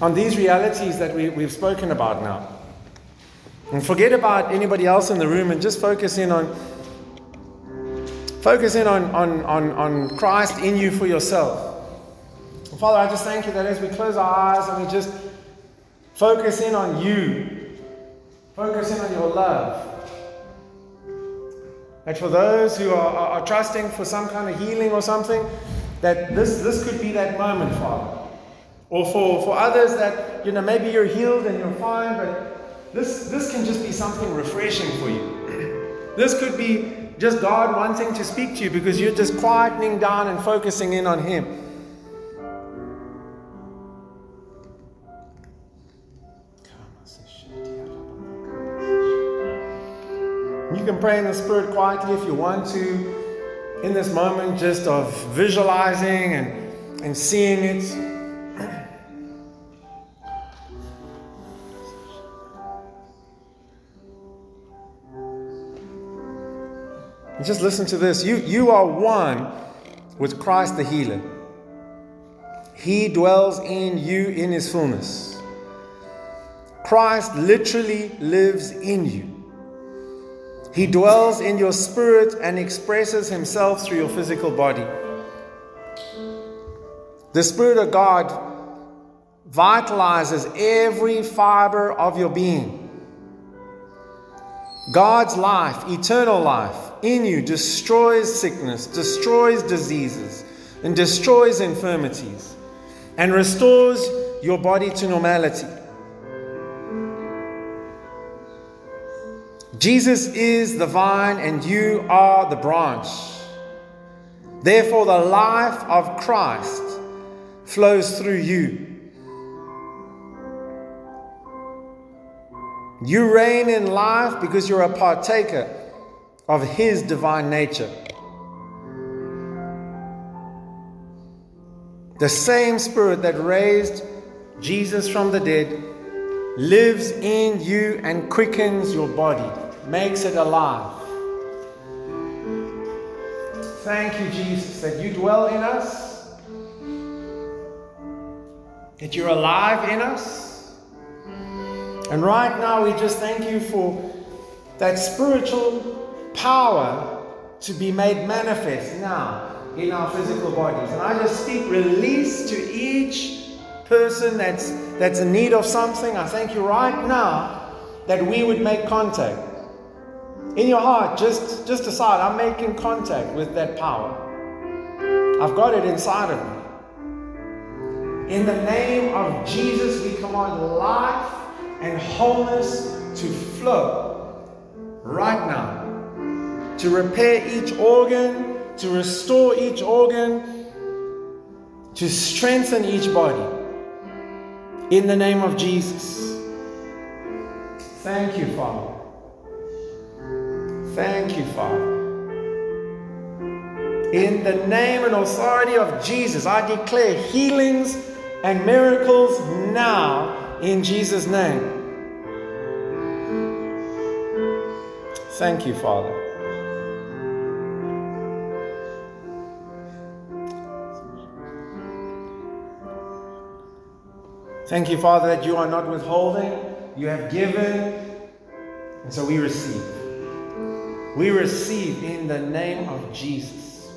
on these realities that we, we've spoken about now. And forget about anybody else in the room and just focus in on Focus in on, on, on, on Christ in you for yourself. Father, I just thank you that as we close our eyes and we just focus in on you, focus in on your love. That for those who are, are, are trusting for some kind of healing or something, that this, this could be that moment, Father. Or for, for others that, you know, maybe you're healed and you're fine, but this, this can just be something refreshing for you. *clears throat* this could be just God wanting to speak to you because you're just quietening down and focusing in on Him. You can pray in the Spirit quietly if you want to, in this moment just of visualizing and, and seeing it. And just listen to this. You, you are one with Christ the healer. He dwells in you in his fullness. Christ literally lives in you. He dwells in your spirit and expresses himself through your physical body. The Spirit of God vitalizes every fiber of your being. God's life, eternal life, in you destroys sickness, destroys diseases, and destroys infirmities, and restores your body to normality. Jesus is the vine, and you are the branch. Therefore, the life of Christ flows through you. You reign in life because you're a partaker of His divine nature. The same Spirit that raised Jesus from the dead lives in you and quickens your body, makes it alive. Thank you, Jesus, that you dwell in us, that you're alive in us, And right now, we just thank you for that spiritual power to be made manifest now in our physical bodies. And I just speak release to each person that's, that's in need of something. I thank you right now that we would make contact. In your heart, just, just decide, I'm making contact with that power. I've got it inside of me. In the name of Jesus, we command life and wholeness to flow right now. To repair each organ, to restore each organ, to strengthen each body. In the name of Jesus. Thank you, Father. Thank you, Father. In the name and authority of Jesus, I declare healings and miracles now in Jesus' name. Thank you, Father. Thank you, Father, that you are not withholding, you have given, and so we receive. We receive in the name of Jesus.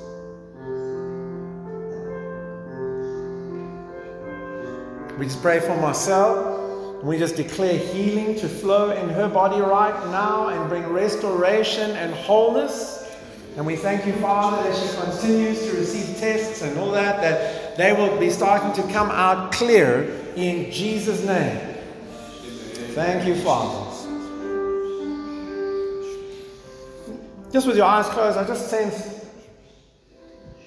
We just pray for Marcel. We just declare healing to flow in her body right now and bring restoration and wholeness. And we thank you, Father, that she continues to receive tests and all that, that they will be starting to come out clear in Jesus' name. Thank you, Father. Just with your eyes closed, I just sense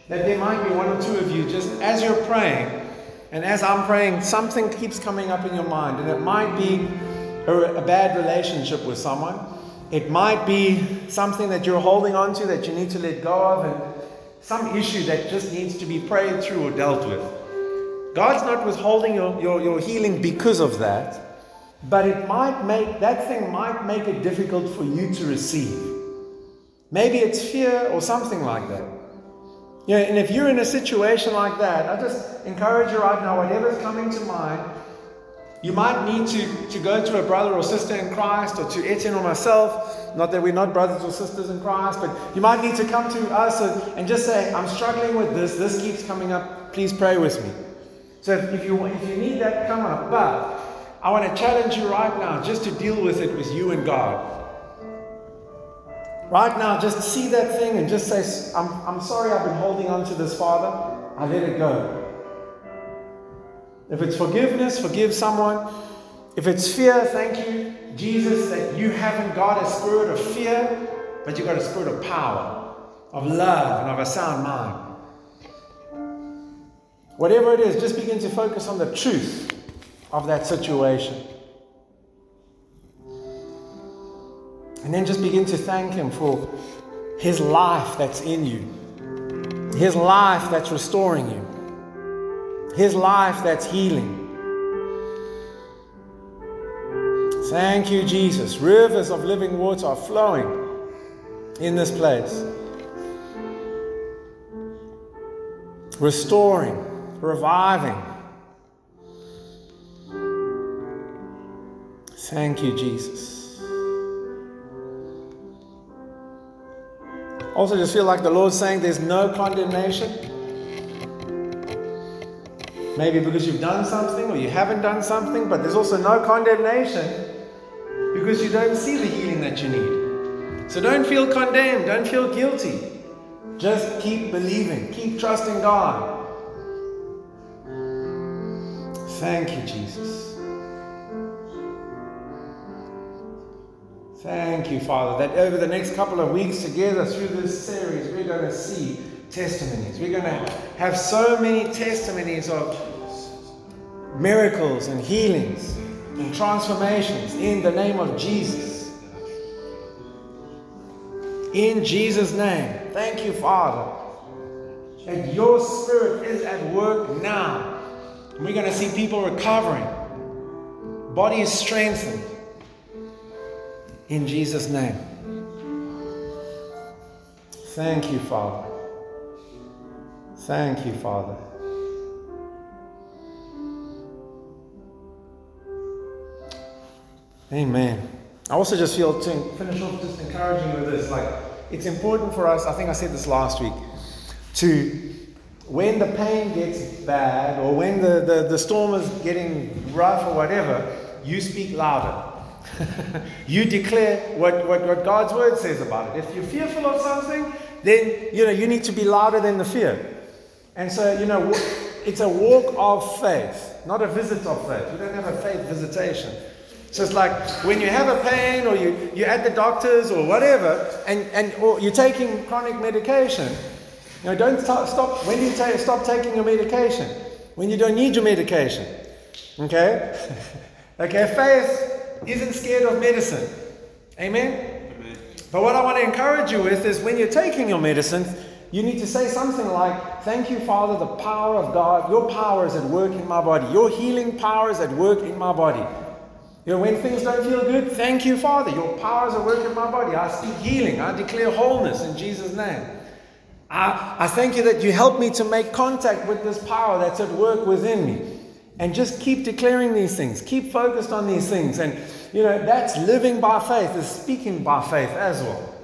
that there might be one or two of you, just as you're praying, and as I'm praying, something keeps coming up in your mind, and it might be a, a bad relationship with someone. It might be something that you're holding on to that you need to let go of, and some issue that just needs to be prayed through or dealt with. God's not withholding your, your, your healing because of that, but it might make that thing might make it difficult for you to receive. Maybe it's fear or something like that. You know, and if you're in a situation like that, I just encourage you right now, whatever's coming to mind, you might need to, to go to a brother or sister in Christ or to Etienne or myself. Not that we're not brothers or sisters in Christ, but you might need to come to us and, and just say, I'm struggling with this. This keeps coming up. Please pray with me. So if, if, you, if you need that, come up. But I want to challenge you right now just to deal with it with you and God. Right now, just see that thing and just say, I'm, I'm sorry I've been holding on to this, Father. I let it go. If it's forgiveness, forgive someone. If it's fear, thank you, Jesus, that you haven't got a spirit of fear, but you've got a spirit of power, of love, and of a sound mind. Whatever it is, just begin to focus on the truth of that situation. And then just begin to thank Him for His life that's in you, His life that's restoring you, His life that's healing. Thank you, Jesus. Rivers of living water are flowing in this place, restoring, reviving. Thank you, Jesus. Also, just feel like the Lord's saying there's no condemnation. Maybe because you've done something or you haven't done something, but there's also no condemnation because you don't see the healing that you need. So don't feel condemned, don't feel guilty. Just keep believing, keep trusting God. Thank you, Jesus. Thank you, Father, that over the next couple of weeks together through this series, we're going to see testimonies. We're going to have so many testimonies of miracles and healings and transformations in the name of Jesus. In Jesus' name. Thank you, Father. That your spirit is at work now. We're going to see people recovering, bodies strengthened. In Jesus' name. Thank you, Father. Thank you, Father. Amen. I also just feel to finish off just encouraging with this, like it's important for us, I think I said this last week, to when the pain gets bad or when the, the, the storm is getting rough or whatever, you speak louder. *laughs* you declare what, what, what God's word says about it. If you're fearful of something, then you know you need to be louder than the fear. And so, you know, it's a walk of faith, not a visit of faith. You don't have a faith visitation. So it's like when you have a pain or you, you're at the doctor's or whatever, and, and or you're taking chronic medication, you know, don't stop, stop when you ta- stop taking your medication? When you don't need your medication. Okay? *laughs* okay, faith isn't scared of medicine. Amen? Amen? But what I want to encourage you with is when you're taking your medicine, you need to say something like, Thank you, Father, the power of God, your power is at work in my body. Your healing power is at work in my body. You know, when things don't feel good, thank you, Father. Your powers are working in my body. I speak healing. I declare wholeness in Jesus' name. I, I thank you that you help me to make contact with this power that's at work within me. And just keep declaring these things. Keep focused on these things. And, you know, that's living by faith, is speaking by faith as well.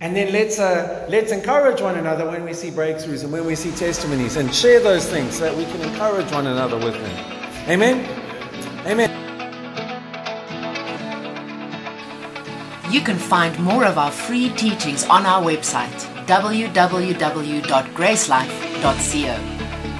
And then let's, uh, let's encourage one another when we see breakthroughs and when we see testimonies and share those things so that we can encourage one another with them. Amen? Amen. You can find more of our free teachings on our website, www.gracelife.co.